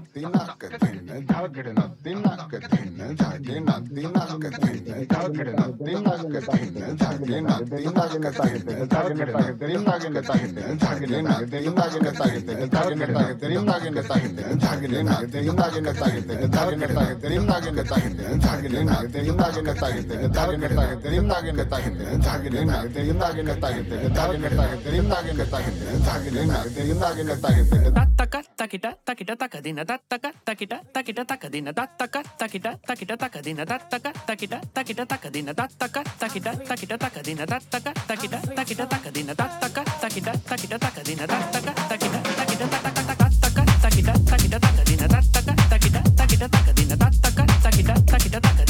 natti nacke tenne dhagde natti nacke tenne dhagde natti nacke tenne dhagde natti takita takita takadina tattaka takita takita takadina tattaka takita takita takadina tattaka takita takita takadina tattaka takida takida takadina tattaka takida takida takadina tattaka takida takida takadina tattaka takida takida takataka tattaka takida takida takadina tattaka takida takida takadina tattaka takida takida takadina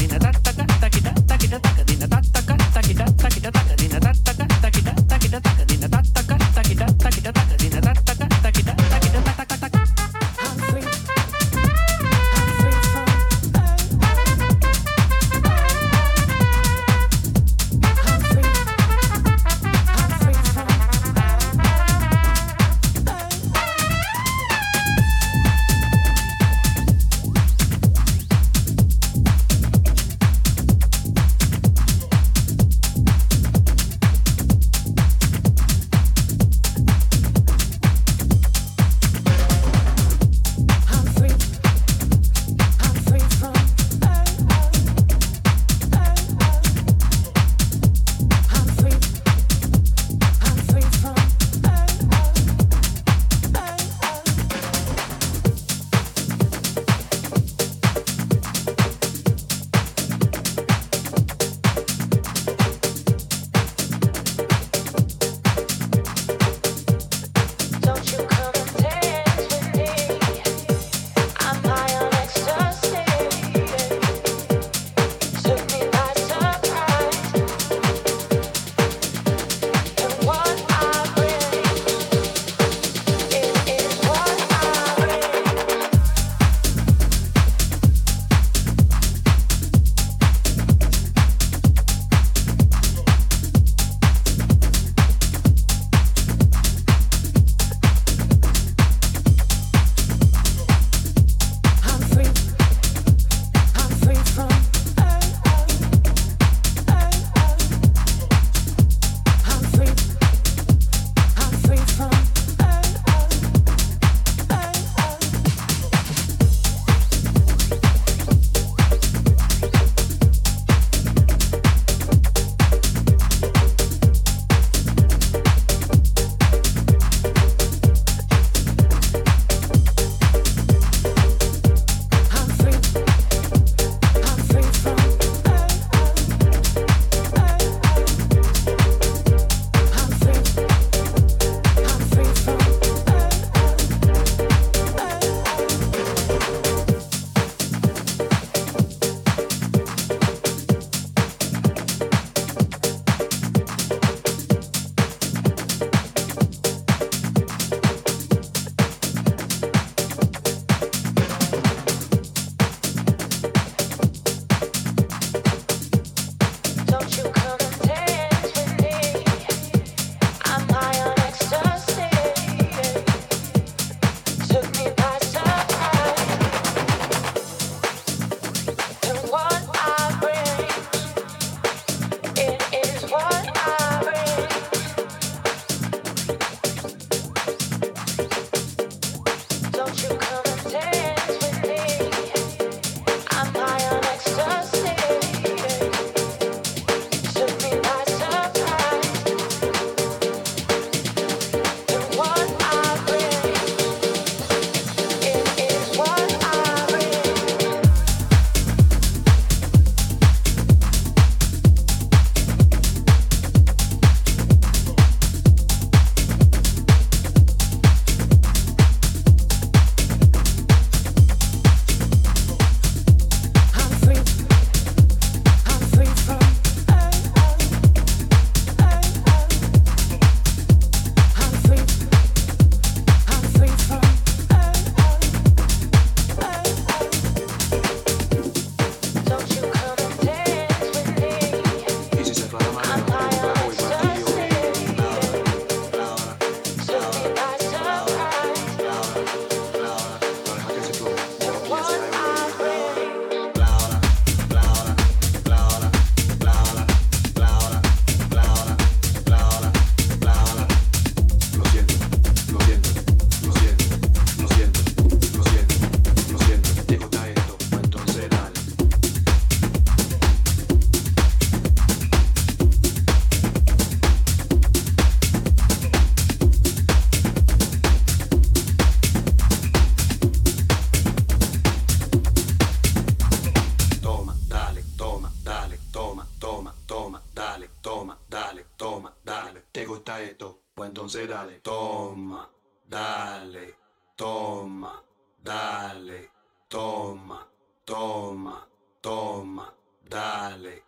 sei dale. Tomma, dale, Tomma, dalle Tomma, Tomma, Tomma, dalle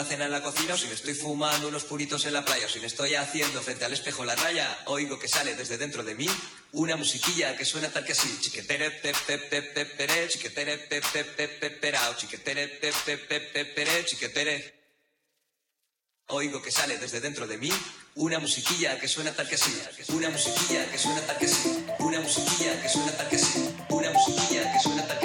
una cena en la cocina, o si me estoy fumando unos puritos en la playa, o si me estoy haciendo frente al espejo la raya, oigo que sale desde dentro de mí una musiquilla que suena tal que así. Chiquetere, pepepepeperé, chiquetere, pepepepeperao, chiquetere, pepepepeperé, chiquetere. Oigo que sale desde dentro de mí una musiquilla que suena tal que así. Una musiquilla que suena tal que así. Una musiquilla que suena tal que así. Una musiquilla que suena tal que así.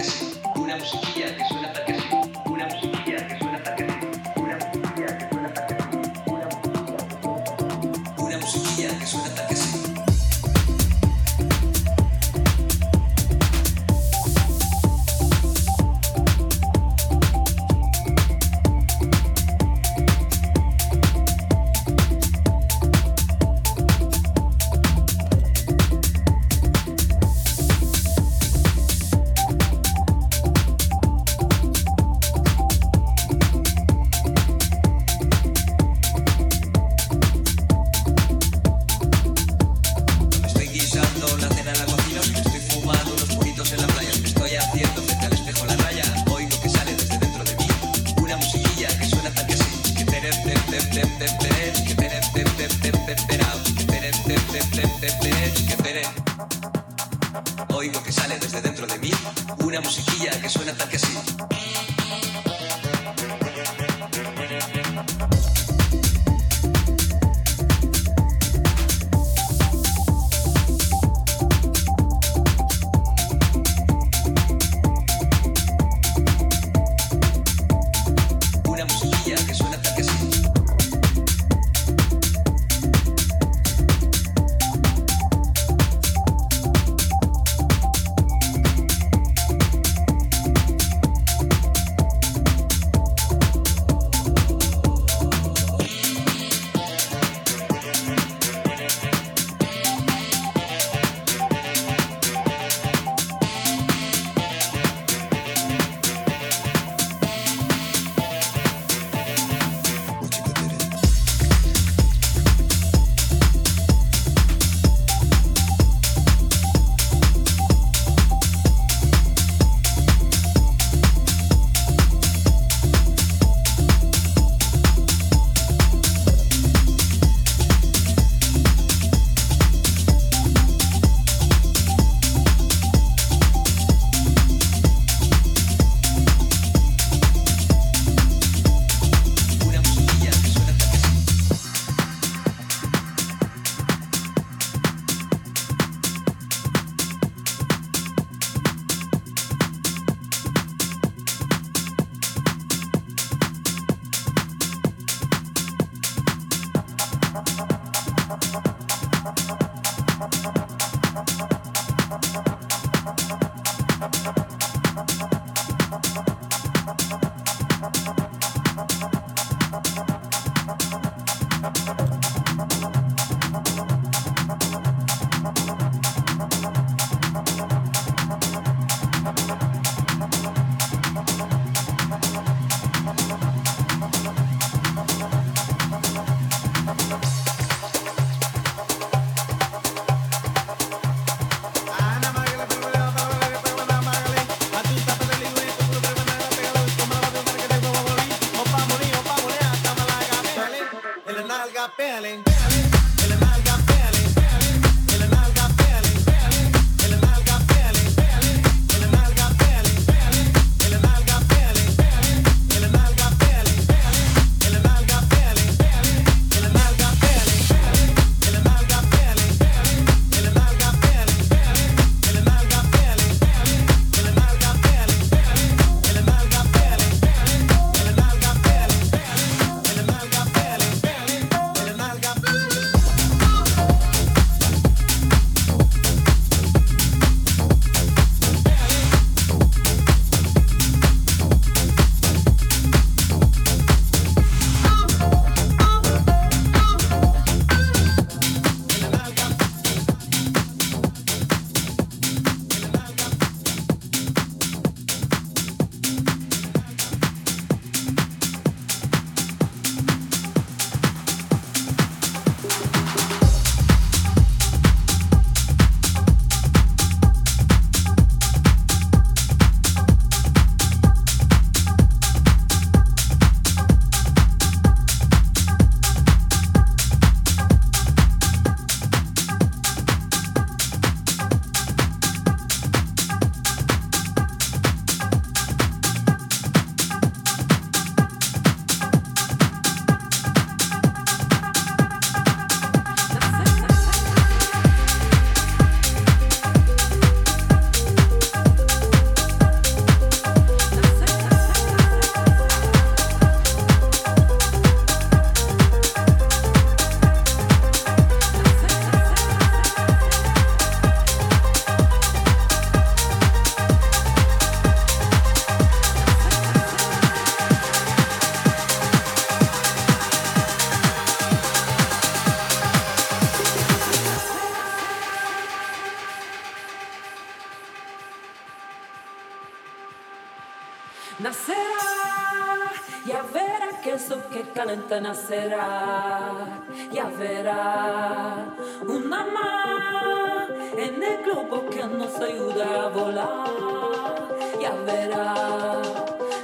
Eso que calenta nacerá, ya verá una más en el globo que nos ayuda a volar, ya verá,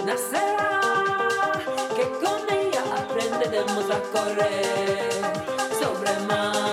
nacerá, que con ella aprenderemos a correr sobre mar.